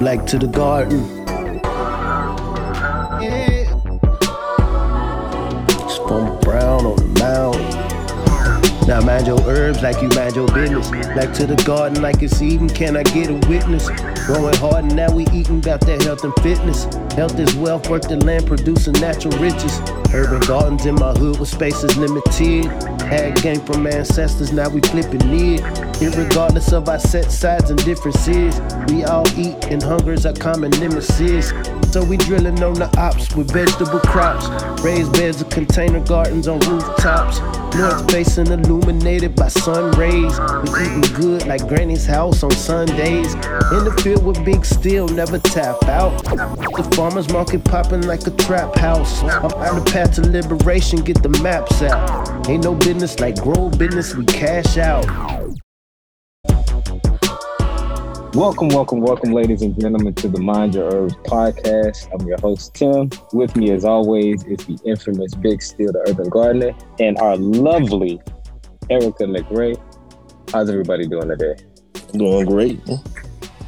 Black to the garden. Yeah. Brown on the mound. Now mind your herbs like you mind your business. Back to the garden like it's eating. Can I get a witness? Growing hard and now we eating about that health and fitness. Health is wealth, work the land, producing natural riches. Urban gardens in my hood with spaces limited. Had game from ancestors, now we flipping it. Irregardless of our set sides and differences, we all eat and hunger is our common nemesis. So we drilling on the ops with vegetable crops. Raised beds of container gardens on rooftops. North facing illuminated by sun rays. We eating good like Granny's house on Sundays. In the field with big steel, never tap out. The farmer's market popping like a trap house. I'm on the path to liberation, get the maps out. Ain't no business like grow business, we cash out. Welcome, welcome, welcome, ladies and gentlemen, to the Mind Your Herbs podcast. I'm your host, Tim. With me, as always, is the infamous Big Steel, the Urban Gardener, and our lovely Erica McRae. How's everybody doing today? Doing great.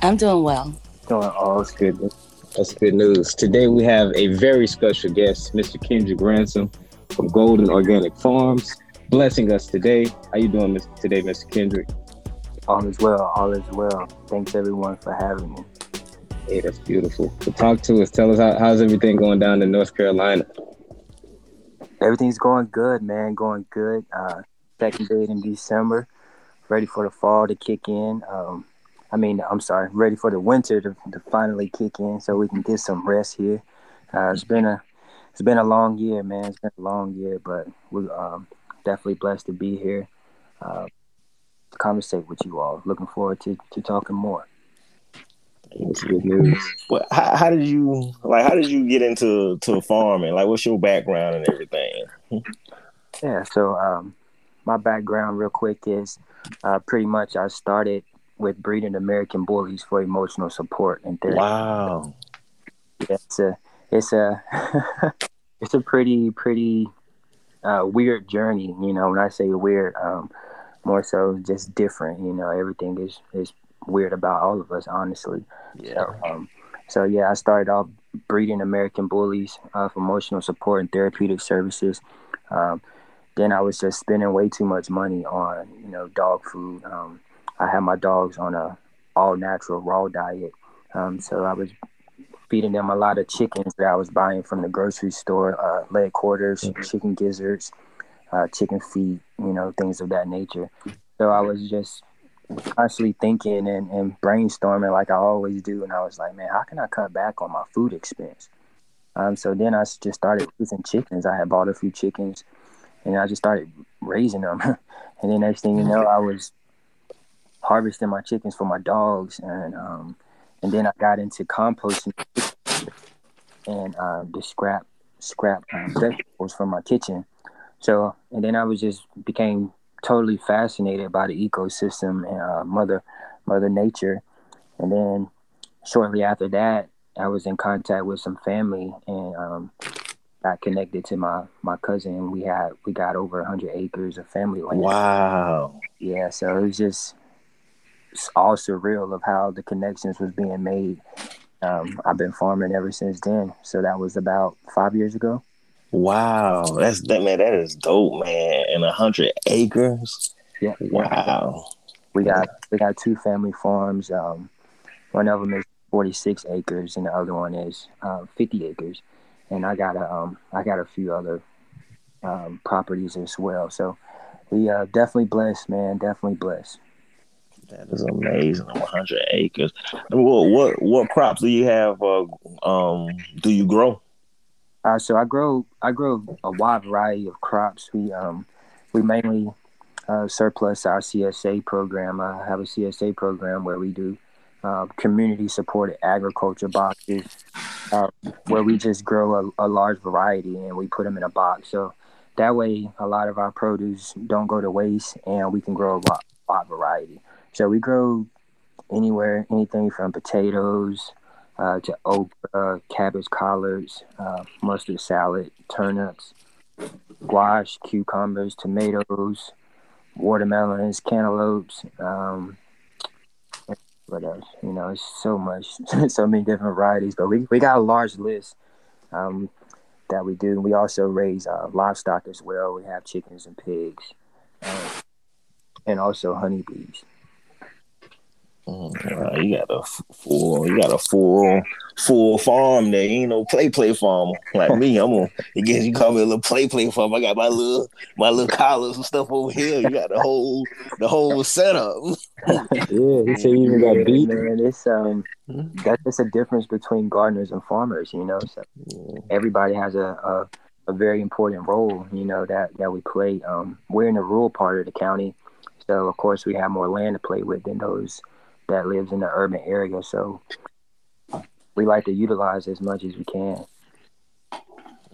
I'm doing well. Doing all good. That's good news. Today we have a very special guest, Mr. Kendrick Ransom from Golden Organic Farms, blessing us today. How you doing today, Mr. Kendrick? All is well. All is well. Thanks everyone for having me. Hey, that's beautiful. So talk to us. Tell us how, how's everything going down in North Carolina. Everything's going good, man. Going good. Uh, second date in December. Ready for the fall to kick in. Um, I mean, I'm sorry. Ready for the winter to, to finally kick in, so we can get some rest here. Uh, it's been a it's been a long year, man. It's been a long year, but we're um, definitely blessed to be here. Uh, to conversate with you all. Looking forward to, to talking more. That's good news. Well, how, how, did you like? How did you get into to farming? Like, what's your background and everything? yeah, so um, my background, real quick, is uh, pretty much I started with breeding American bullies for emotional support and therapy. Wow. Yeah, it's a it's a it's a pretty pretty uh, weird journey. You know, when I say weird, um, more so just different. You know, everything is is weird about all of us, honestly. Yeah. So, um, so yeah, I started off breeding American bullies uh, for emotional support and therapeutic services. Um, then I was just spending way too much money on you know dog food. Um, I had my dogs on a all natural raw diet, um, so I was feeding them a lot of chickens that I was buying from the grocery store, uh, leg quarters, mm-hmm. chicken gizzards, uh, chicken feet, you know, things of that nature. So I was just constantly thinking and, and brainstorming like I always do. And I was like, man, how can I cut back on my food expense? Um, so then I just started raising chickens. I had bought a few chickens and I just started raising them. and then next thing you know, I was harvesting my chickens for my dogs. And, um, and then I got into composting and uh, the scrap scrap um, vegetables from my kitchen. So, and then I was just became totally fascinated by the ecosystem and uh, mother mother nature. And then shortly after that, I was in contact with some family and um, got connected to my my cousin. We had we got over hundred acres of family land. Wow. Yeah, so it was just all surreal of how the connections was being made. Um, I've been farming ever since then. So that was about five years ago. Wow, that's that man. That is dope, man. And a hundred acres. Yeah. Wow. We got we got two family farms. Um, one of them is forty six acres, and the other one is uh, fifty acres. And I got a um I got a few other um, properties as well. So we uh, definitely blessed, man. Definitely blessed. That is amazing. 100 acres. What what what crops do you have? Uh, um, do you grow? Uh, so I grow I grow a wide variety of crops. We um we mainly uh, surplus our CSA program. I have a CSA program where we do uh, community supported agriculture boxes, uh, where we just grow a, a, large variety and we put them in a box. So that way, a lot of our produce don't go to waste, and we can grow a lot, lot variety. So we grow anywhere, anything from potatoes, uh, to okra, cabbage collards, uh, mustard salad, turnips, squash, cucumbers, tomatoes, watermelons, cantaloupes, um, what else? You know, it's so much, so many different varieties. But we, we got a large list um, that we do. We also raise uh, livestock as well. We have chickens and pigs, uh, and also honeybees. Uh, you got a full, you got a full, full farm there. You know, play play farm like me. I'm gonna, I guess you call me a little play play farm. I got my little, my little collars and stuff over here. You got the whole, the whole setup. yeah, he said you even got beef. Man, it's um, that's just a difference between gardeners and farmers. You know, so everybody has a, a a very important role. You know that that we play. Um, we're in the rural part of the county, so of course we have more land to play with than those that lives in the urban area. So we like to utilize as much as we can.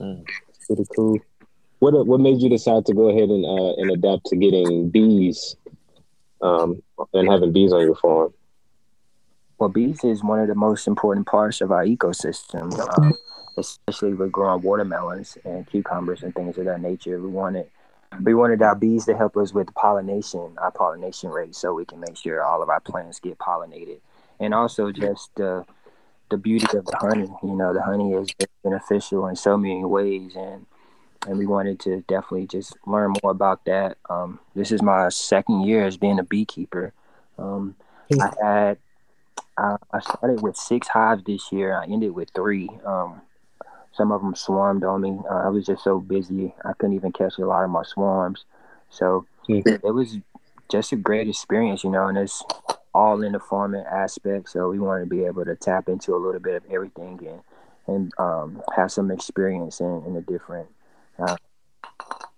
Mm, pretty cool. What what made you decide to go ahead and uh, and adapt to getting bees, um, and having bees on your farm? Well, bees is one of the most important parts of our ecosystem, um, especially with growing watermelons and cucumbers and things of that nature. We wanted we wanted our bees to help us with pollination, our pollination rate, so we can make sure all of our plants get pollinated, and also just uh, the beauty of the honey. You know, the honey is beneficial in so many ways, and and we wanted to definitely just learn more about that. Um, this is my second year as being a beekeeper. Um, I had I, I, started with six hives this year. I ended with three. Um, some of them swarmed on me. Uh, I was just so busy, I couldn't even catch a lot of my swarms. So mm-hmm. it was just a great experience, you know, and it's all in the farming aspect. So we wanted to be able to tap into a little bit of everything and and um, have some experience in, in the different uh,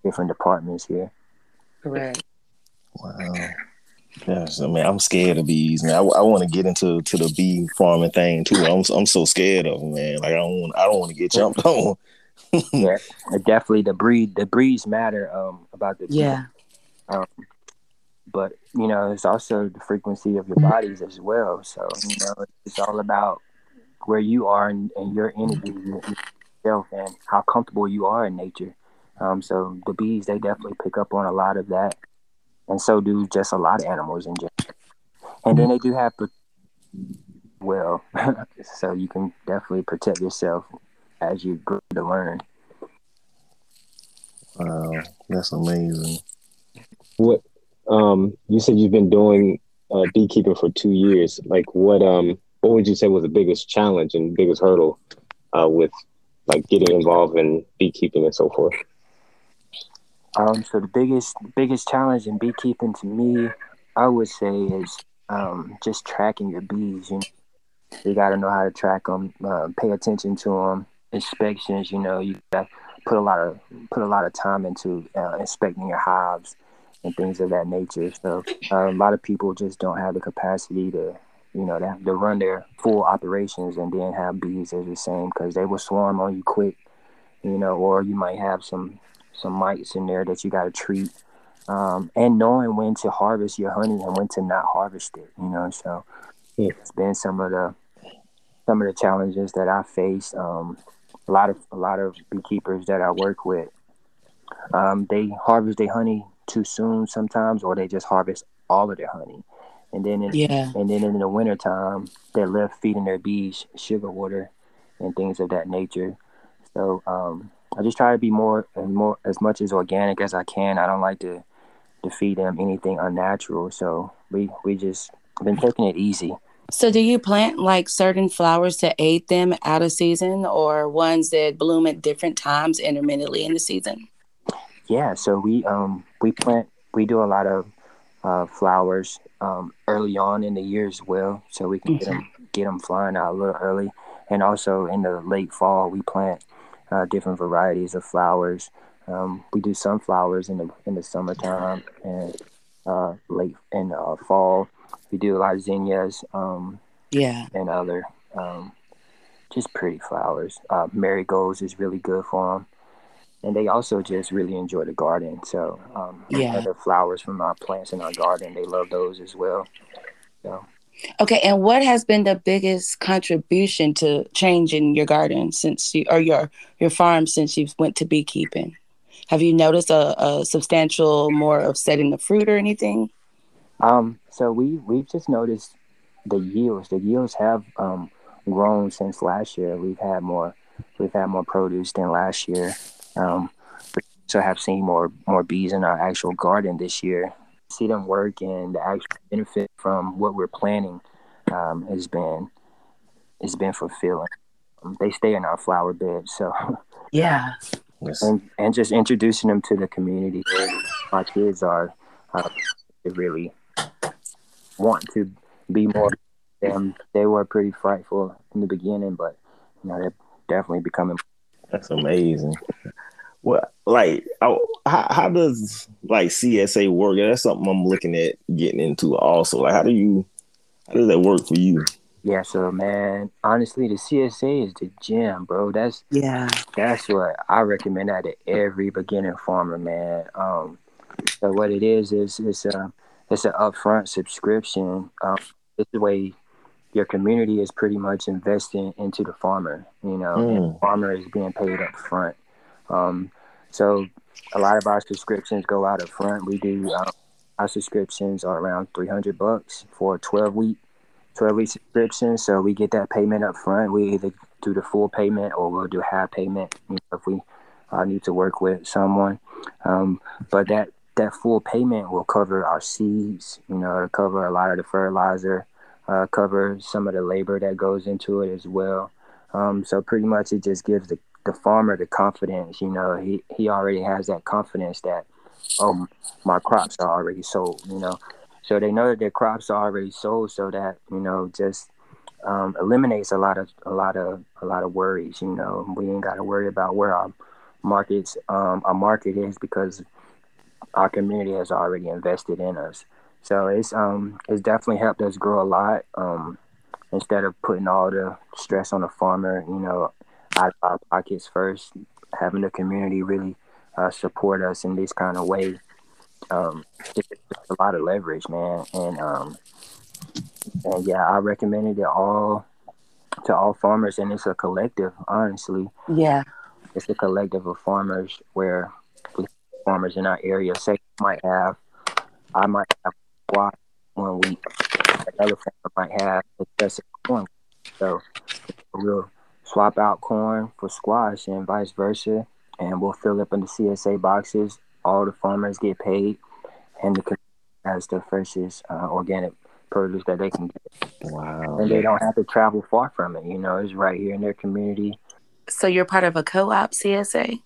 different departments here. Correct. Wow. Yes, I mean, I'm scared of bees, man. I, I want to get into to the bee farming thing too. I'm I'm so scared of them, man. Like I don't want I don't want to get jumped on. yeah, definitely the breed the breeds matter um about the yeah. Um, but you know, it's also the frequency of your bodies as well. So you know, it's all about where you are and, and your energy yourself and how comfortable you are in nature. Um, so the bees they definitely pick up on a lot of that and so do just a lot of animals in general. And then they do have well, so you can definitely protect yourself as you grow to learn. Wow, that's amazing. What um you said you've been doing uh, beekeeping for two years. Like what um what would you say was the biggest challenge and biggest hurdle uh, with like getting involved in beekeeping and so forth? Um, so the biggest biggest challenge in beekeeping to me, I would say, is um, just tracking your bees. You, know, you got to know how to track them, uh, pay attention to them. Inspections, you know, you got put a lot of put a lot of time into uh, inspecting your hives and things of that nature. So uh, a lot of people just don't have the capacity to, you know, to, to run their full operations and then have bees as the same because they will swarm on you quick, you know, or you might have some some mites in there that you got to treat, um, and knowing when to harvest your honey and when to not harvest it. You know, so yeah. it's been some of the some of the challenges that I face. Um, a lot of a lot of beekeepers that I work with, um, they harvest their honey too soon sometimes, or they just harvest all of their honey. And then, in, yeah. and then in the wintertime, they're left feeding their bees sugar water and things of that nature. So, um, I just try to be more and more as much as organic as I can. I don't like to to feed them anything unnatural. So we we just been taking it easy. So do you plant like certain flowers to aid them out of season or ones that bloom at different times intermittently in the season? Yeah, so we um we plant we do a lot of uh, flowers um, early on in the year as well, so we can get them get them flying out a little early, and also in the late fall we plant uh, different varieties of flowers. Um, we do sunflowers in the in the summertime and uh, late in uh, fall. We do a lot of zinnias, um, yeah, and other um, just pretty flowers. Uh, marigolds is really good for them, and they also just really enjoy the garden. So um, yeah, the flowers from our plants in our garden, they love those as well. So Okay, and what has been the biggest contribution to changing your garden since you or your your farm since you went to beekeeping? Have you noticed a, a substantial more of setting the fruit or anything? Um, so we we've just noticed the yields. The yields have um, grown since last year. We've had more we've had more produce than last year. Um, so have seen more more bees in our actual garden this year. See them work and the actual benefit from what we're planning um, has been has been fulfilling. Um, they stay in our flower bed, so Yeah. Yes. and and just introducing them to the community. My kids are uh, they really want to be more. Them they were pretty frightful in the beginning, but you know they're definitely becoming. That's amazing. Well, like, how, how does like CSA work? That's something I'm looking at getting into also. Like, how do you, how does that work for you? Yeah, so man, honestly, the CSA is the gem, bro. That's Yeah. That's what I recommend that to every beginning farmer, man. Um, so what it is is it's a it's an upfront subscription. Um, it's the way your community is pretty much investing into the farmer. You know, and Mm. the farmer is being paid up front. Um, so a lot of our subscriptions go out up front. We do um, our subscriptions are around three hundred bucks for a twelve week 12 week subscription. So we get that payment up front. We either do the full payment or we'll do half payment if we uh, need to work with someone. Um, but that, that full payment will cover our seeds, you know, it'll cover a lot of the fertilizer, uh, cover some of the labor that goes into it as well. Um, so pretty much it just gives the, the farmer the confidence, you know, he, he already has that confidence that, oh, my crops are already sold, you know. So they know that their crops are already sold, so that you know just um, eliminates a lot of a lot of a lot of worries. You know, we ain't got to worry about where our markets um, our market is because our community has already invested in us. So it's um it's definitely helped us grow a lot. Um, instead of putting all the stress on the farmer, you know, out of our pockets first, having the community really uh, support us in this kind of way um, it's a lot of leverage, man. And um, and yeah, I recommended it all to all farmers, and it's a collective. Honestly, Yeah. it's a collective of farmers where we- farmers in our area say might have, I might have one week, another farmer might have just corn. So we'll swap out corn for squash and vice versa, and we'll fill up in the CSA boxes. All the farmers get paid, and the as the freshest uh, organic produce that they can get, Wow. and they don't have to travel far from it. You know, it's right here in their community. So you're part of a co-op CSA?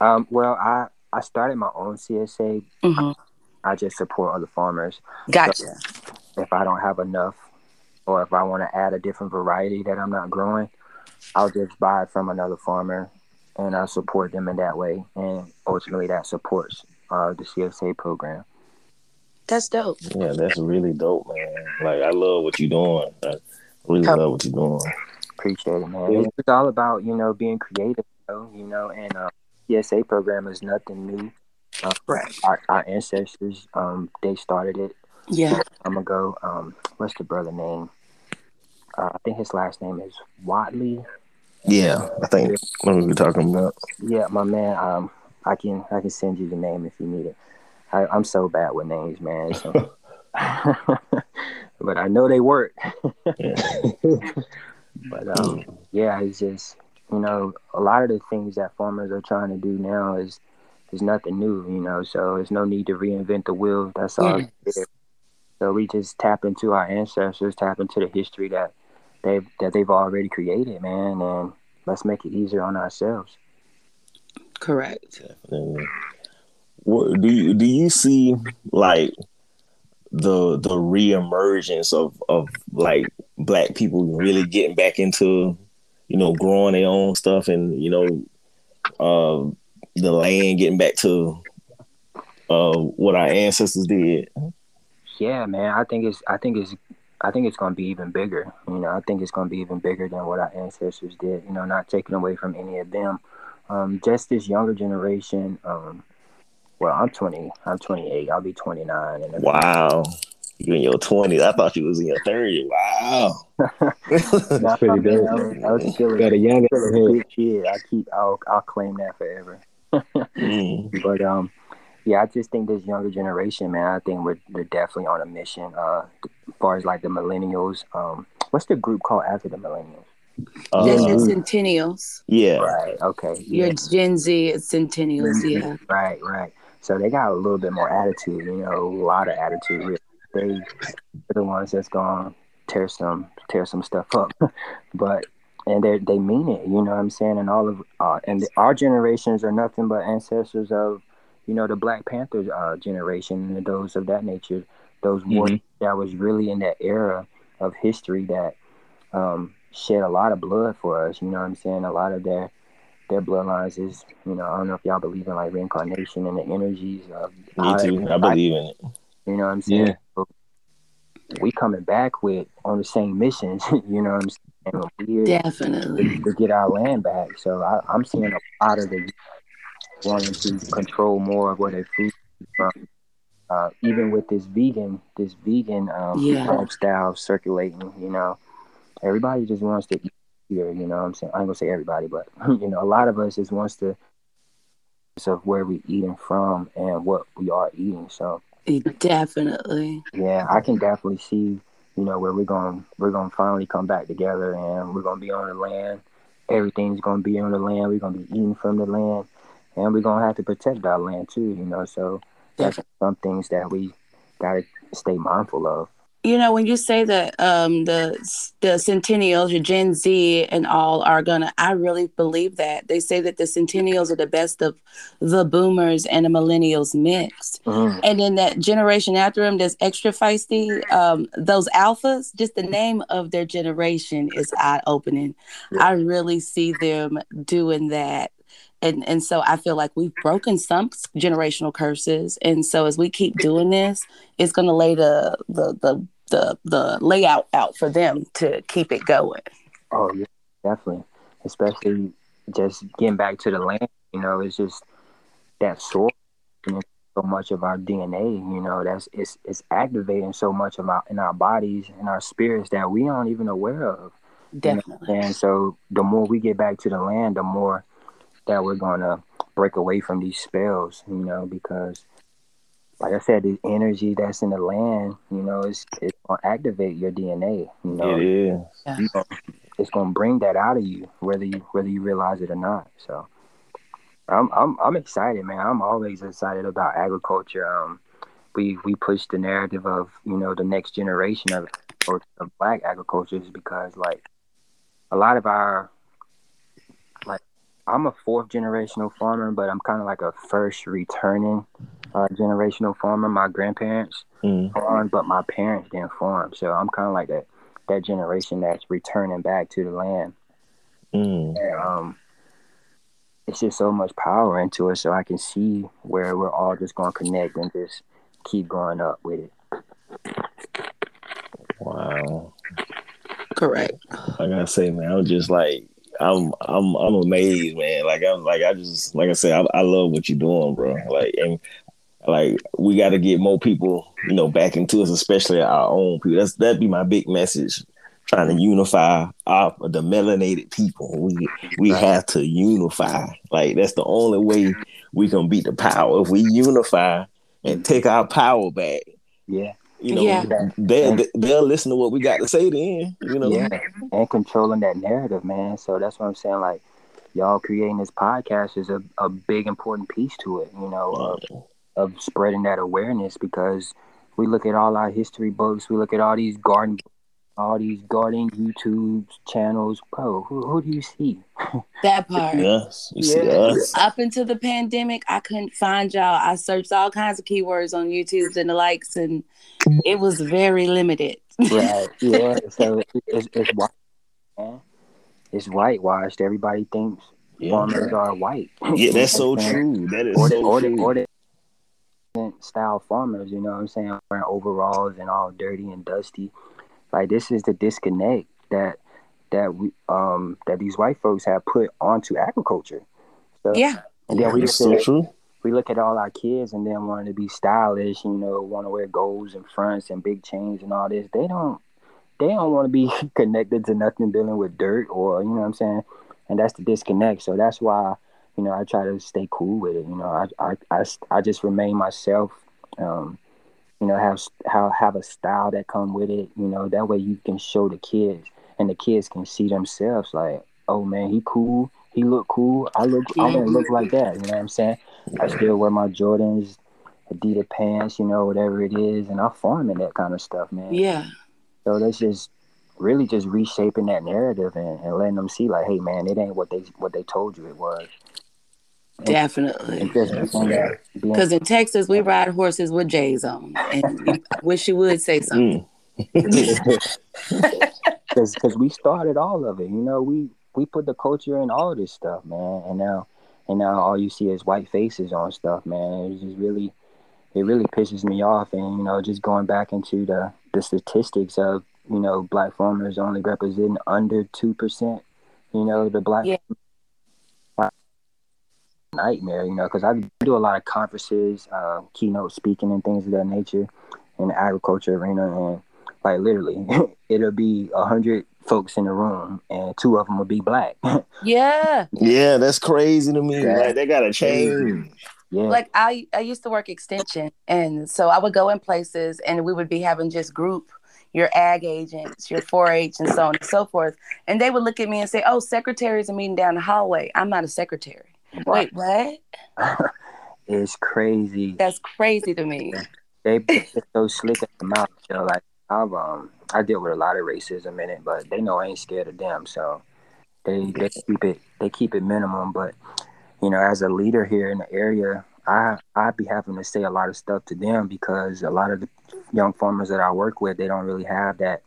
Um, well, I I started my own CSA. hmm I just support other farmers. Gotcha. If I don't have enough, or if I want to add a different variety that I'm not growing, I'll just buy it from another farmer, and I support them in that way. And ultimately, that supports uh, the CSA program. That's dope. Yeah, that's really dope, man. Like, I love what you're doing. I really love what you're doing. Appreciate it, man. It's all about you know being creative, you know, you know and uh, CSA program is nothing new. Uh, Right. our, our ancestors, um, they started it Yeah. I'm gonna go. Um, what's the brother name? Uh, I think his last name is Whatley. Yeah, I think what we were talking about. Yeah, my man. Um, I can I can send you the name if you need it. I, I'm so bad with names, man. So. but I know they work. But um, yeah, it's just you know a lot of the things that farmers are trying to do now is is nothing new. You know, so there's no need to reinvent the wheel. That's all. So we just tap into our ancestors, tap into the history that they that they've already created, man, and let's make it easier on ourselves. Correct. Definitely. What do you do you see like the the reemergence of of like black people really getting back into you know growing their own stuff and you know uh the land getting back to uh what our ancestors did. Yeah, man. I think it's I think it's I think it's gonna be even bigger. You know, I think it's gonna be even bigger than what our ancestors did. You know, not taking away from any of them. Um, just this younger generation. Um, well, I'm 20. I'm 28. I'll be 29. And Wow. You in your twenties. I thought you was in your thirties. Wow. that's pretty man, dope. I was, I was still, Got a young still a good kid. I keep. I'll, I'll claim that forever. Mm. But um, yeah, I just think this younger generation, man. I think we're they're definitely on a mission. Uh, as far as like the millennials, um, what's the group called after the millennials? Uh, There's centennials. yeah. Right. Okay. Your Yeah. Gen Z it's centennials. Yeah. Right. Right. So they got a little bit more attitude. You know, a lot of attitude. really. They they're the ones that's gonna tear some tear some stuff up, but and they they mean it. You know what I'm saying? And all of uh, and our generations are nothing but ancestors of you know the Black Panthers uh, generation and those of that nature. Those warriors that was really in that era of history that um, shed a lot of blood for us. You know what I'm saying? A lot of their their bloodlines is, you know, I don't know if y'all believe in like reincarnation and the energies of Me too. I believe in it. You know what I'm saying? Yeah. So we coming back with on the same missions. you know what I'm saying? We're Definitely. to, to get our land back. So I, I'm seeing a lot of the youth wanting to control more of where their food is from. Uh, even with this vegan, this vegan um, Yeah. lifestyle circulating, you know, everybody just wants to eat here. You know, what I'm saying I ain't gonna say everybody, but you know, a lot of us just wants to of where we eating from and what we are eating. So Definitely. yeah, I can definitely see, you know, where we're going we're gonna finally come back together and we're gonna be on the land. Everything's gonna be on the land. We're gonna be eating from the land, and we're gonna have to protect our land too. You know, so that's some things that we gotta stay mindful of. You know, when you say that um, the the centennials, your Gen Z, and all are gonna, I really believe that they say that the centennials are the best of the boomers and the millennials mixed, Mhm. and then that generation after them that's extra feisty. Um, those alphas, just the name of their generation is eye opening. Yeah. I really see them doing that. And, and so I feel like we've broken some generational curses, and so as we keep doing this, it's going to lay the, the the the the layout out for them to keep it going. Oh yeah, definitely. Especially just getting back to the land. You know, it's just that. You know, so much of our DNA. You know, that's it's it's activating so much of our in our bodies and our spirits that we aren't even aware of. Definitely. And so the more we get back to the land, the more that we're gonna break away from these spells, you know, because like I said, the energy that's in the land, you know, it's it's gonna activate your DNA. You know, It is. you gonna, it's gonna bring that out of you, whether you whether you realize it or not. So I'm I'm I'm excited, man. I'm always excited about agriculture. Um we we push the narrative of, you know, the next generation of of black agriculture is because like a lot of our like I'm a fourth generational farmer, but I'm kind of like a first returning uh, generational farmer. My grandparents Mm. farmed, but my parents didn't farm, so I'm kind of like that that generation that's returning back to the land. Mm. And, um, it's just so much power into it, so I can see where we're all just gonna connect and just keep going up with it. Wow. Correct. I gotta say, man, I'm just like I'm I'm I'm amazed, man. Like I'm like I just like I said, I, I love what you're doing, bro. Like and like we got to get more people, you know, back into us, especially our own people. That's that'd be my big message. Trying to unify our the melanated people. We we have to unify. Like that's the only way we can beat the power. If we unify and take our power back, Yeah, you know, Yeah. they, they they'll listen to what we got to say then. You know, yeah, and controlling that narrative, man. So that's what I'm saying. Like y'all creating this podcast is a, a big important piece to it. You know, of, of spreading that awareness because we look at all our history books, we look at all these garden, all these garden YouTube channels. Bro, who, who do you see? That part. Yes, you see Yeah. us. Up until the pandemic, I couldn't find y'all. I searched all kinds of keywords on YouTube and the likes, and it was very limited. Right. Yeah. So it's it's white, man. It's whitewashed. Everybody thinks Yeah. farmers are white. Yeah, that's so true. That is Or so or the, true. or the style farmers, you know what I'm saying, wearing overalls and all dirty and dusty. Like this is the disconnect that that we um that these white folks have put onto agriculture. So, Yeah. And then we look, so at, true. we look at all our kids and then wanting to be stylish, you know, want to wear golds and fronts and big chains and all this. They don't they don't want to be connected to nothing dealing with dirt or you know what I'm saying. And that's the disconnect. So that's why, you know, I try to stay cool with it. You know, I I I, I just remain myself. Um, you know, have how have a style that come with it. You know, that way you can show the kids, and the kids can see themselves. Like, oh man, he cool. He look cool. I look. I want to look like that. You know what I'm saying? I still wear my Jordans, Adidas pants. You know, whatever it is, and I farm in that kind of stuff, man. Yeah. So that's just really just reshaping that narrative and, and letting them see like, hey man, it ain't what they what they told you it was. And, Definitely. and just being that- being- Because in Texas, we ride horses with J's on. And I wish you would say something. Mm. because because we started all of it. You know, we we put the culture in all this stuff, man. And now and now all you see is white faces on stuff, man. It's just really it really pisses me off. And you know, just going back into the the statistics of you know black farmers only representing under two percent. You know, the black Yeah. Nightmare. You know, because I do a lot of conferences, uh, keynote speaking, and things of that nature in the agriculture arena, and like literally, it'll be a hundred folks in the room, and two of them will be black. Yeah. Yeah, that's crazy to me. Yeah. Like they gotta change. yeah, Like I, I used to work extension, and so I would go in places, and we would be having just group your ag agents, your 4-H, and so on and so forth. And they would look at me and say, "Oh, secretaries are meeting down the hallway. I'm not a secretary." Wait, what? it's crazy. That's crazy to me. They they're so slick at the mouth. You know, like I've um I deal with a lot of racism in it, but they know I ain't scared of them, so they they keep it they keep it minimum. But you know, as a leader here in the area, I I'd be having to say a lot of stuff to them because a lot of the young farmers that I work with, they don't really have that.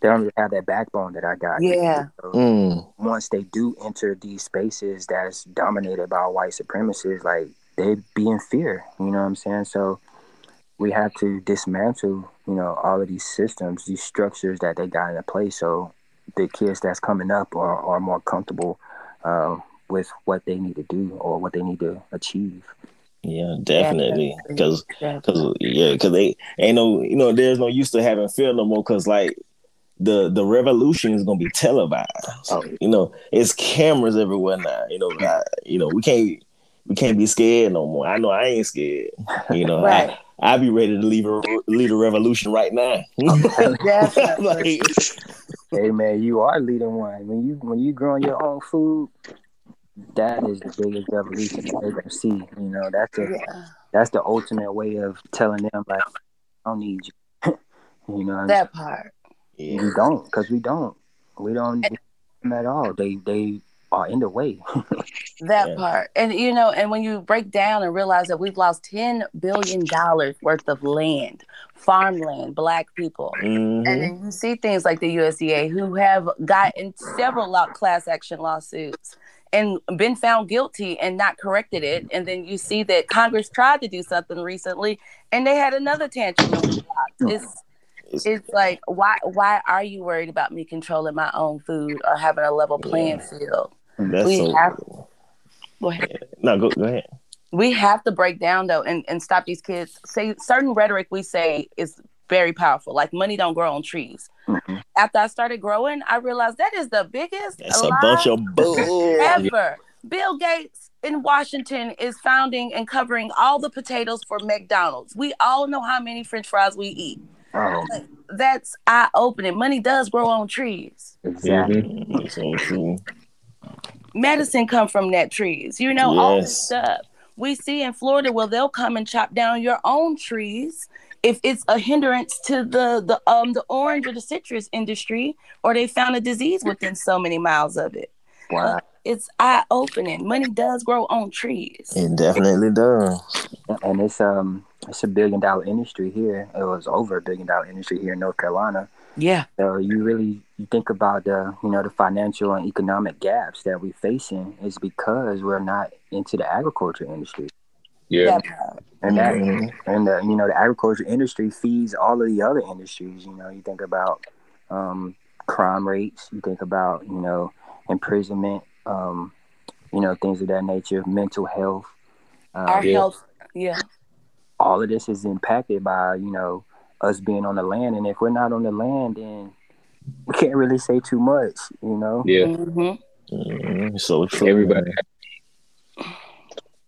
They don't really have that backbone that I got. Yeah. So, Mm. once they do enter these spaces that's dominated by white supremacists, like they be in fear. You know what I'm saying? So we have to dismantle, you know, all of these systems, these structures that they got in place. So the kids that's coming up are, are more comfortable uh, with what they need to do or what they need to achieve. Yeah, definitely. Because Yeah. Cause yeah, cause they ain't no, you know, there's no use to having fear no more. Cause like the the revolution is gonna be televised. Oh. You know, it's cameras everywhere now. You know, I, you know, we can't we can't be scared no more. I know I ain't scared. You know, Right. I I be ready to leave a lead a revolution right now. Oh, definitely. like, hey man, you are leading one. When you when you growing your own food, that is the biggest revolution that they're gonna see. You know, that's a Yeah. that's the ultimate way of telling them like I don't need you. you know, That part. Yeah. We don't, because we don't. We don't need them at all. They they are in the way. That Yeah. part. And you know, and when you break down and realize that we've lost ten billion dollars worth of land, farmland, black people. Mhm. And then you see things like the USDA who have gotten several class action lawsuits and been found guilty and not corrected it. And then you see that Congress tried to do something recently and they had another tantrum. and was blocked. It's It's- it's like why why are you worried about me controlling my own food or having a level playing field? That's we so have- Go ahead. no go go ahead. we have to break down though and, and stop these kids say certain rhetoric we say is very powerful like money don't grow on trees Mhm. after i started growing i realized that is the biggest That's a bunch of bull. ever bill gates in washington is founding and covering all the potatoes for mcdonald's we all know how many french fries we eat Oh, that's eye-opening money does grow on trees exactly. Mhm. So medicine come from that trees. You know, all this stuff. We see in Florida where they'll come and chop down your own trees if it's a hindrance to the the um the orange or the citrus industry, or they found a disease within so many miles of it. Wow. It's eye opening. Money does grow on trees. It definitely does. And it's um it's a billion dollar industry here. It was over a billion dollar industry here in North Carolina. Yeah. So you really you think about the you know the financial and economic gaps that we're facing is because we're not into the agriculture industry. Yeah. That. And that Mhm. and the, you know the agriculture industry feeds all of the other industries. You know, you think about um, crime rates, you think about you know imprisonment, um, you know things of that nature, mental health. Our Um, Yeah. health. Yeah. All of this is impacted by you know us being on the land, and if we're not on the land, then we can't really say too much. You know, Yeah. hmm Mhm. So true. Everybody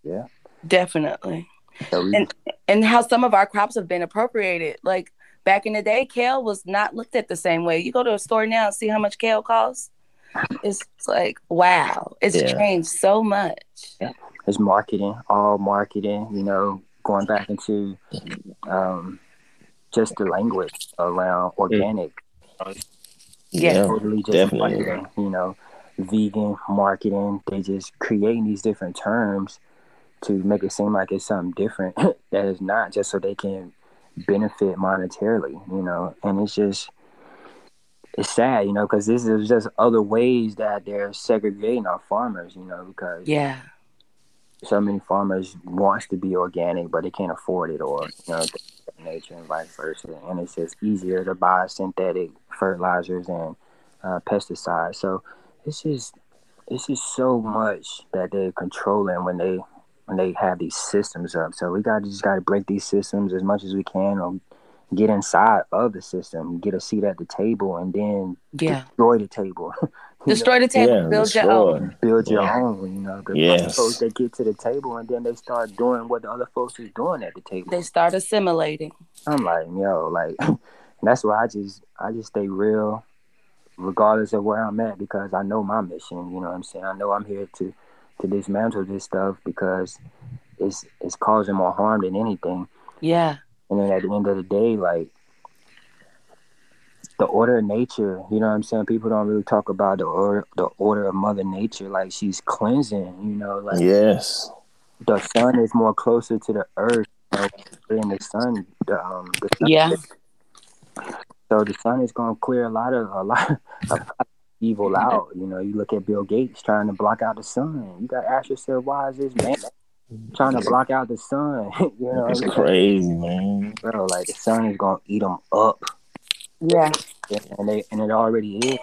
Yeah. Definitely. So we, And and how some of our crops have been appropriated. Like back in the day, kale was not looked at the same way. You go to a store now and see how much kale costs. It's like wow, it's Yeah. changed so much. it's marketing, all marketing, you know, going back into um, just the language around organic, Yeah. totally just definitely. marketing, you know, vegan marketing. They just creating these different terms to make it seem like it's something different that is not just so they can benefit monetarily, you know, and it's just it's sad, you know, because this is just other ways that they're segregating our farmers, you know, because Yeah. So many farmers wants to be organic, but they can't afford it, or you know, things of that nature and vice versa. And it's just easier to buy synthetic fertilizers and uh, pesticides. So it's just it's just so much that they're controlling when they when they have these systems up. So we got to just got to break these systems as much as we can, or get inside of the system, get a seat at the table, and then Yeah. destroy the table. You Destroy the table, Yeah, build your destroy. own. build your Yeah. own, you know. The Yes. folks that get to the table and then they start doing what the other folks is doing at the table. They start assimilating. I'm like, yo, like that's why I just I just stay real regardless of where I'm at because I know my mission, you know what I'm saying? I know I'm here to to dismantle this stuff because it's it's causing more harm than anything. Yeah. And then at the end of the day, like the order of nature, you know what I'm saying? People don't really talk about the order the order of Mother Nature, like she's cleansing, you know, like Yes. the sun is more closer to the earth you know, than the sun. The, um, the sun Yeah. So the sun is going to clear a lot of a lot of evil out. You know, you look at Bill Gates trying to block out the sun. You got to ask yourself, why is this man trying to block out the sun? you know, It's crazy, man. bro, like the sun is going to eat them up, Yeah. and they and it already is.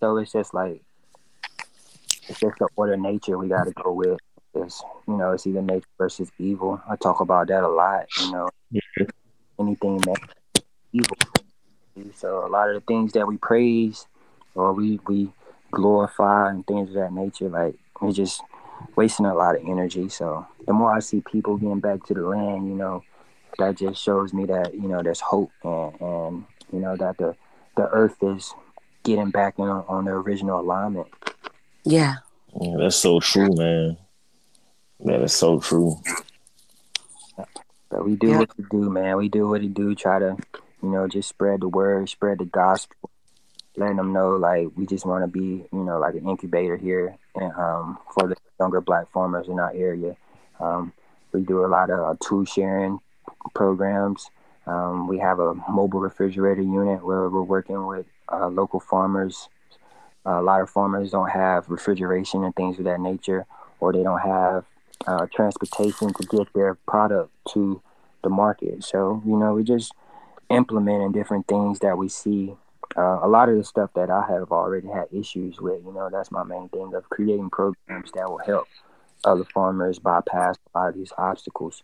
So it's just like it's just the order of nature we got to go with. It's you know, it's either nature versus evil. I talk about that a lot. You know, mm-hmm. anything that evil. So a lot of the things that we praise or we we glorify and things of that nature, like we're just wasting a lot of energy. So the more I see people getting back to the land, you know, that just shows me that you know there's hope and, and you know that the the earth is getting back in on, on the original alignment. Yeah. Yeah, that's so true, man. That is so true. But we do Yeah. what we do, man. We do what we do. Try to, you know, just spread the word, spread the gospel, letting them know like we just want to be, you know, like an incubator here, and um, for the younger black farmers in our area. Um, we do a lot of uh, tool sharing programs. Um, we have a mobile refrigerator unit where we're working with uh, local farmers. a lot of farmers don't have refrigeration and things of that nature, or they don't have uh, transportation to get their product to the market. So, you know, we just implementing different things that we see. Uh, a lot of the stuff that I have already had issues with, you know, that's my main thing of creating programs that will help other farmers bypass a lot of these obstacles.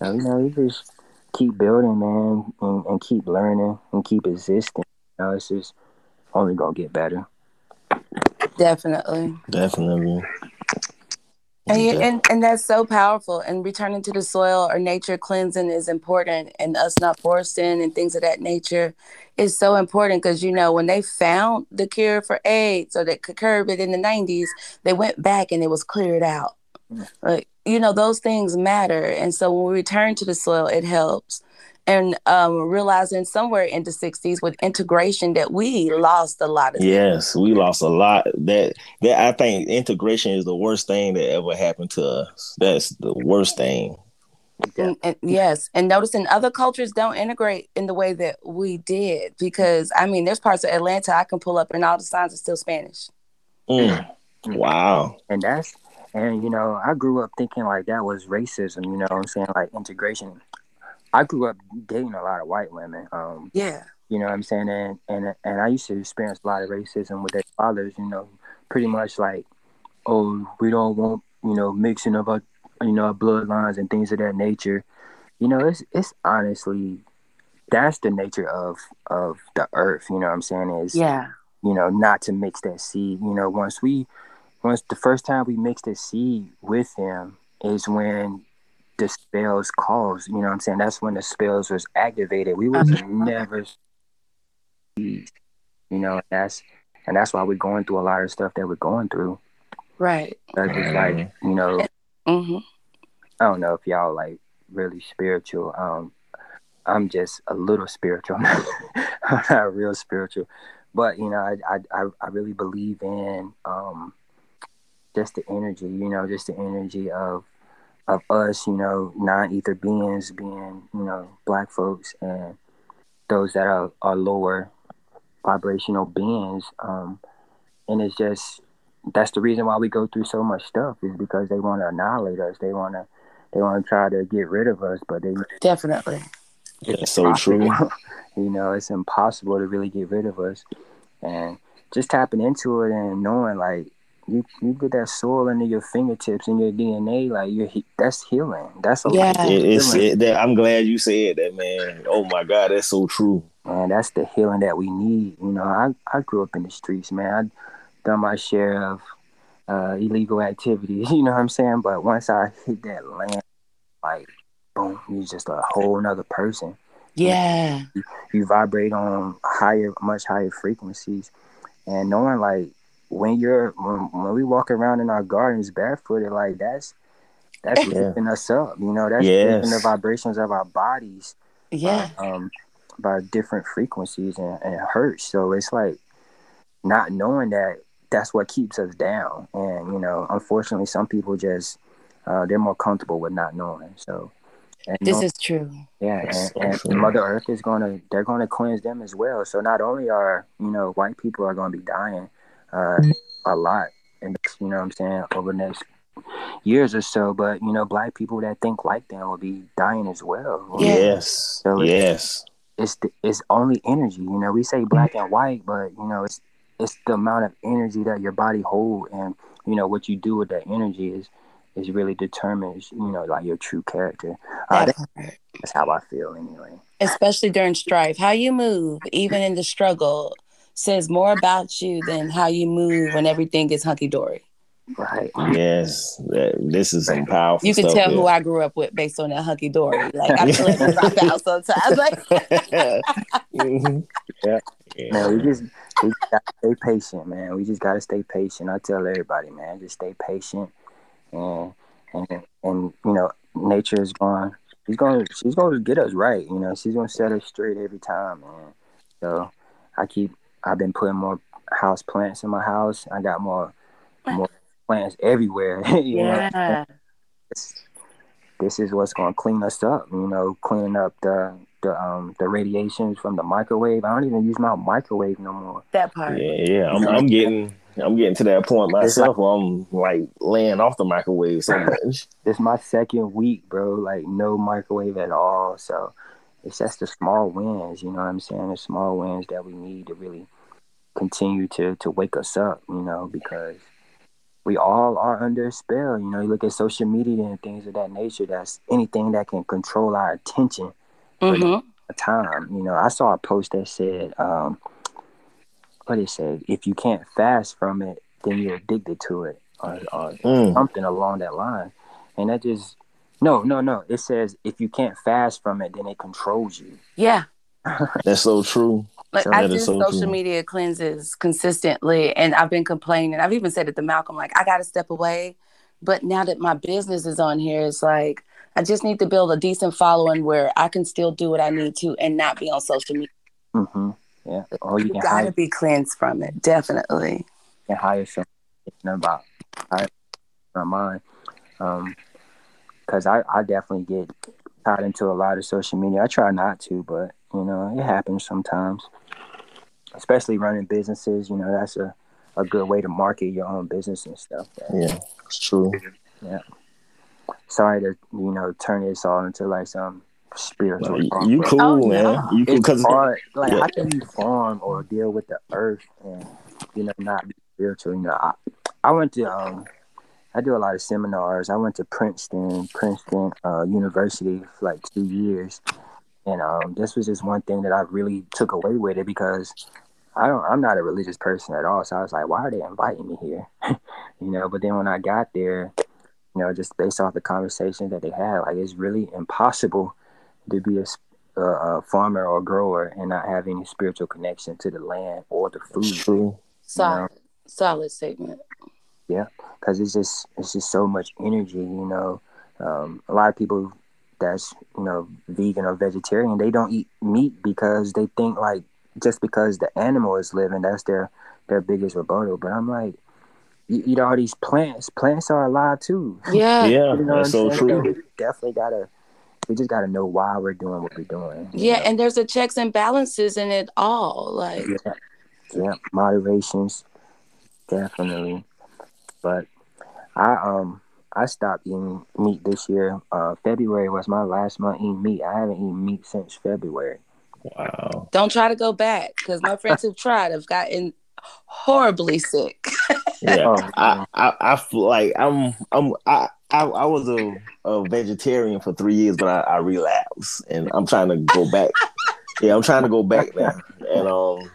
So, you know, you just keep building, man, and, and keep learning and keep existing. You know, it's just only gonna get better. Definitely. Definitely. And, you, and and that's so powerful. And returning to the soil or nature cleansing is important, and us not forcing and things of that nature is so important because you know when they found the cure for AIDS or that could curb it in the '90s, they went back and it was cleared out. Like you know those things matter, and so when we return to the soil, it helps. And um, realizing somewhere in the '60s with integration that we lost a lot of. Yes, we lost a lot. That that I think integration is the worst thing that ever happened to us. That's the worst thing. And, and yes, and noticing other cultures don't integrate in the way that we did because I mean, there's parts of Atlanta I can pull up and all the signs are still Spanish. Mm. Wow. And that's and you know, I grew up thinking like that was racism, you know what I'm saying? Like integration. I grew up dating a lot of white women. Um, Yeah, you know what I'm saying? And and and I used to experience a lot of racism with their fathers, you know, pretty much like, oh, we don't want, you know, mixing of our you know, our bloodlines and things of that nature. You know, it's it's honestly that's the nature of of the earth, you know what I'm saying? Is yeah, you know, not to mix that seed. You know, once we, once the first time we mixed that seed with him, is when the spells caused. You know what I'm saying? That's when the spells was activated. We was never, you know. That's and that's why we're going through a lot of stuff that we're going through. Right. That's just like you know. hmm I don't know if y'all like really spiritual. Um, I'm just a little spiritual. I'm not, I'm not real spiritual, but you know, I I I- I really believe in um, just the energy. You know, just the energy of of us. You know, non-ether beings being you know black folks and those that are are lower vibrational beings. Um, and it's just that's the reason why we go through so much stuff is because they want to annihilate us. They want to they want to try to get rid of us, but they Definitely. That's so true. you know, it's impossible to really get rid of us. And just tapping into it and knowing like you you get that soul into your fingertips and your DNA, like you're that's healing. That's a Yeah. It, it's it, that, I'm glad you said that, man. Oh my God, that's so true. man, that's the healing that we need. You know, I, I grew up in the streets, man. I done my share of uh, illegal activities, you know what I'm saying? But once I hit that land, like, boom, you're just a whole nother person. Yeah. You vibrate on higher, much higher frequencies. And knowing, like, when you're, when, when we walk around in our gardens barefooted, like, that's, that's Yeah. lifting us up, you know, that's Yes. lifting the vibrations of our bodies Yeah. um, by different frequencies and, and hertz. So it's like not knowing that that's what keeps us down. And you know, unfortunately, some people just uh, they're more comfortable with not knowing. So and This know- is true. yeah, That's and, so and true. Mother Earth is gonna they're gonna cleanse them as well. So not only are you know white people are gonna be dying uh, a lot, and you know what I'm saying over the next years or so, but you know black people that think like them will be dying as well. Yeah. Yes. So it's- yes. it's the, it's only energy. You know, we say black and white, but you know, it's it's the amount of energy that your body hold, and you know what you do with that energy is is really determines you know like your true character. Uh, That that- that's how I feel anyway. Especially during strife. How you move, even in the struggle, says more about you than how you move when everything is hunky dory. Right. Yes. That, this is some powerful You can stuff tell here. who I grew up with based on that hunky dory. Like I feel like I drop out sometimes. Like Mhm. Yeah. Yeah. Man, we just we gotta stay patient, man. We just gotta stay patient. I tell everybody, man, just stay patient, and and and you know, nature is going. She's gonna She's going to get us right. You know, she's going to set us straight every time, man. So I keep. I've been putting more house plants in my house. I got more more plants everywhere. you yeah. this, this is what's going to clean us up. You know, cleaning up the the um the radiations from the microwave. I don't even use my microwave no more. That part. Yeah, yeah. I'm, I'm getting I'm getting to that point myself where I'm like laying off the microwave so much. It's my second week, bro. Like no microwave at all. So it's just the small wins, you know what I'm saying? The small wins that we need to really continue to to wake us up, you know, because we all are under a spell. You know, you look at social media and things of that nature. That's anything that can control our attention hmm a time. You know, I saw a post that said, um, what did it say? If you can't fast from it, then you're addicted to it, or, or Mm. something along that line. And that just no, no, no. It says if you can't fast from it, then it controls you. Yeah. That's so true. Like So I that do so social true. media cleanses consistently, and I've been complaining. I've even said it to Malcolm, like I got to step away. But now that my business is on here, it's like I just need to build a decent following where I can still do what I need to and not be on social media. hmm Yeah. Or you You got to hire, be cleansed from it, definitely. can hire some about hire from mine. Um, because I, I definitely get tied into a lot of social media. I try not to, but you know, it happens sometimes. Especially running businesses, you know, that's a, a good way to market your own business and stuff. Yeah, it's true. Yeah. Sorry to, you know, turn this all into like some spiritual Like, talk, you cool, Oh, man. no. You cool it's because hard. Like, yeah. how can you farm or deal with the earth and, you know, not be spiritual? You know, I, I went to, um, I do a lot of seminars. I went to Princeton, Princeton uh, University for like two years, and um, this was just one thing that I really took away with it because I don't, I'm not a religious person at all. So I was like, why are they inviting me here? you know. But then when I got there, you know, just based off the conversation that they had, like it's really impossible to be a, a, a farmer or grower and not have any spiritual connection to the land or the food. True. Solid, solid statement. Yeah, because it's just it's just so much energy. You know, um, a lot of people that's you know vegan or vegetarian they don't eat meat because they think like just because the animal is living that's their their biggest rebuttal. But I'm like, you eat all these plants. Plants are alive too. Yeah. Yeah, You know that's so saying? true. we definitely gotta. We just gotta know why we're doing what we're doing. Yeah, know? and there's a checks and balances in it all. Like, yeah, yeah, moderations, definitely. But I um I stopped eating meat this year. Uh, February was my last month eating meat. I haven't eaten meat since February. Wow. don't try to go back because my friends who've tried have gotten horribly sick. Yeah. Oh, I, I, I feel like I'm I'm I I, I was a, a vegetarian for three years, but I, I relapsed, and I'm trying to go back. yeah, I'm trying to go back now, and um,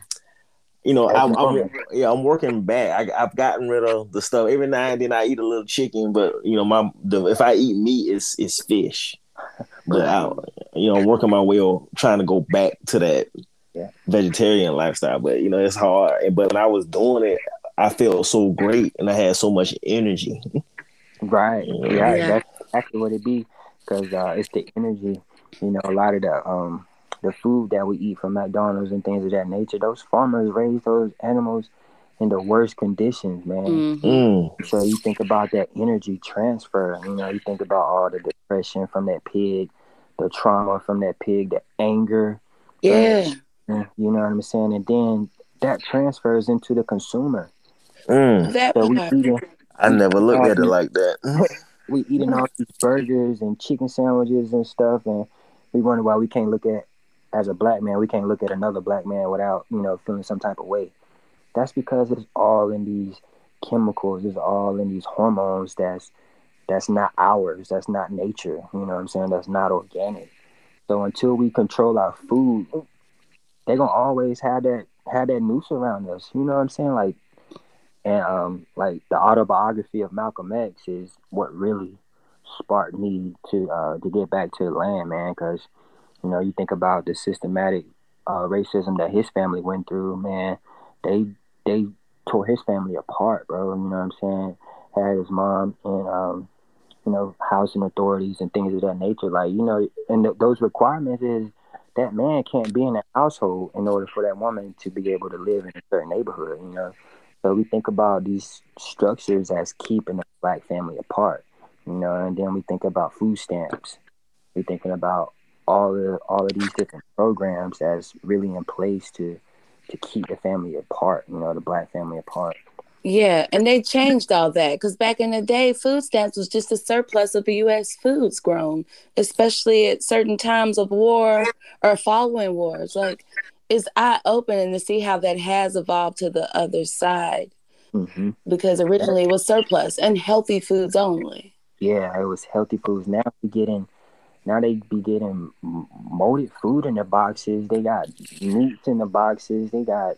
you know, I'm, I'm yeah, I'm working back. I, I've gotten rid of the stuff. Every now and then I eat a little chicken, but you know, my the, if I eat meat, it's it's fish. But I, you know, I'm working my way on trying to go back to that Yeah. vegetarian lifestyle. But you know, it's hard. But when I was doing it, I felt so great, and I had so much energy. Right. Yeah, Yeah. that's exactly what it be. Because uh, it's the energy. You know, a lot of the um the food that we eat from McDonald's and things of that nature. Those farmers raise those animals in the worst conditions, man. Mhm. Mm. So you think about that energy transfer. You know, you think about all the depression from that pig, the trauma from that pig, the anger. Yeah. You know what I'm saying? And then that transfers into the consumer. Mm. That So we eating I never looked at it like that. we eating all these burgers and chicken sandwiches and stuff, and we wonder why we can't look at as a black man, we can't look at another black man without you know feeling some type of way. That's because it's all in these chemicals, it's all in these hormones. That's that's not ours. That's not nature. You know what I'm saying? That's not organic. So until we control our food, they're gonna always have that have that noose around us. You know what I'm saying? Like and um like the autobiography of Malcolm X is what really sparked me to uh to get back to the land, man, because you know, you think about the systematic uh racism that his family went through, man, they they tore his family apart, bro. You know what I'm saying? Had his mom in um you know, housing authorities and things of that nature. Like, you know, and th- those requirements is that man can't be in a household in order for that woman to be able to live in a certain neighborhood, you know. So we think about these structures as keeping the black family apart, you know, and then we think about food stamps. We're thinking about all of all of these different programs that's really in place to to keep the family apart, you know, the black family apart. Yeah, and they changed all that because back in the day, food stamps was just a surplus of the U.S. foods grown, especially at certain times of war or following wars. Like, it's eye opening to see how that has evolved to the other side hmm because originally it was surplus and healthy foods only. Yeah, it was healthy foods. Now we getting, now they be getting molded food in the boxes. They got meats in the boxes. They got,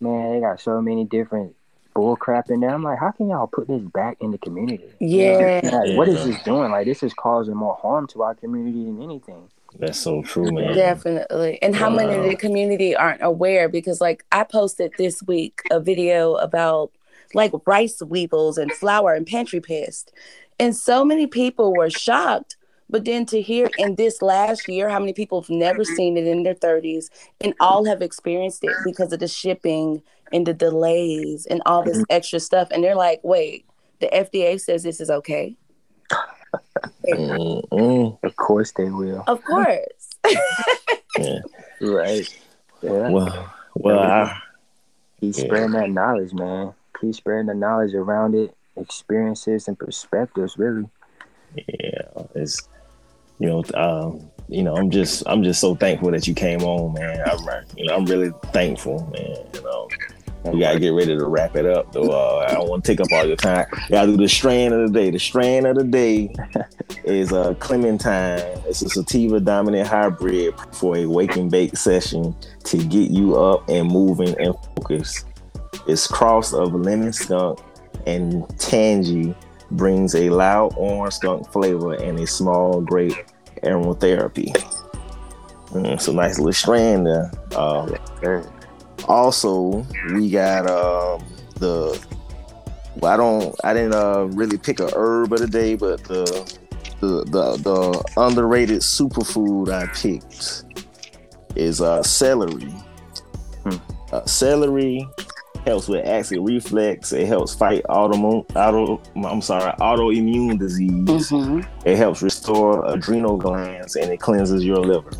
man, they got so many different bull crap in there. I'm like, how can y'all put this back in the community? Yeah. Like, what is this doing? Like, this is causing more harm to our community than anything. That's so true, man. Definitely. And how many in the uh, community aren't aware because like I posted this week a video about like rice weevils and flour and pantry pest. And so many people were shocked. But then to hear in this last year how many people have never mm-hmm. seen it in their 30s and all have experienced it because of the shipping and the delays and all this mm-hmm. extra stuff. And they're like, wait, the FDA says this is okay. Mm-mm. Of course they will. Of course. Right. Yeah. Well, well, I, Keep Yeah. spreading that knowledge, man. Keep spreading the knowledge around it, experiences and perspectives, really. yeah, it's you know, um, you know, I'm just, I'm just so thankful that you came on, man. I'm, you know, I'm really thankful, man. You know, we gotta get ready to wrap it up, though. Uh, I don't want to take up all your time. Gotta do the strain of the day. The strain of the day is uh, Clementine. It's a sativa dominant hybrid for a wake and bake session to get you up and moving and focused. It's cross of lemon skunk and Tangie brings a loud orange skunk flavor and a small grape aromatherapy. Mm, so nice little strand there. Uh, also, we got um, the. Well, I don't. I didn't uh, really pick a herb of the day, but the the the, the underrated superfood I picked is uh, celery. Hmm. Uh, celery helps with acid reflux. It helps fight autoimmune auto. I'm sorry, autoimmune disease. hmm It helps restore adrenal glands and it cleanses your liver.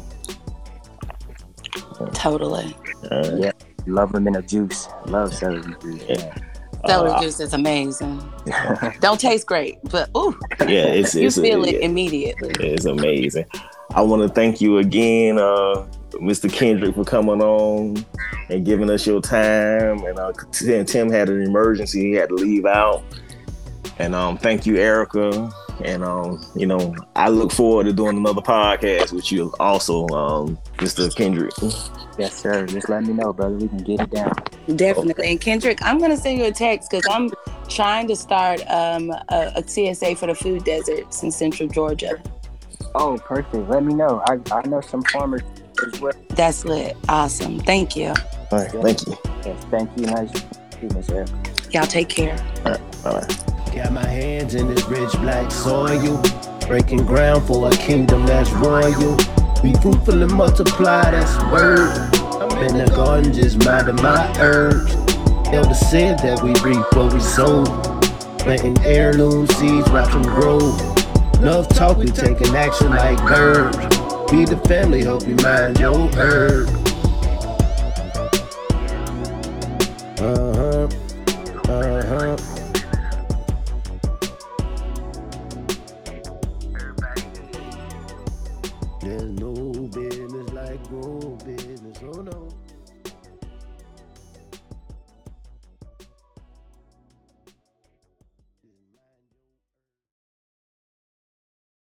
Totally. Uh, Yeah. Love them in a juice. Love celery juice. Yeah. Celery uh, juice is amazing. Don't taste great, but ooh, yeah, it's you it's a- feel it yeah. immediately. It's amazing. I want to thank you again, uh, Mr. Kendrick, for coming on and giving us your time. And uh, Tim, Tim had an emergency; he had to leave out. And um, thank you, Erica. And um, you know, I look forward to doing another podcast with you, also, um, Mr. Kendrick. Yes, sir. Just let me know, brother. We can get it down. Definitely. And Kendrick, I'm gonna send you a text because I'm trying to start um, a, a CSA for the food deserts in Central Georgia. Oh, perfect. Let me know. I, I know some farmers as well. That's lit. Awesome. Thank you. All right, thank you. Yes, thank you. Nice to meet you, Miss Erica. Y'all take care. All right. Got my hands in this rich black soil, breaking ground for a kingdom that's royal. Be fruitful and multiply, that's word. I'm in the garden just minding my herbs. Elder said that we reap what we sow. Planting heirloom seeds, watch them grow. Enough talk, we taking action like birds. Be the family, hope you mind your herb. Uh. Uh huh.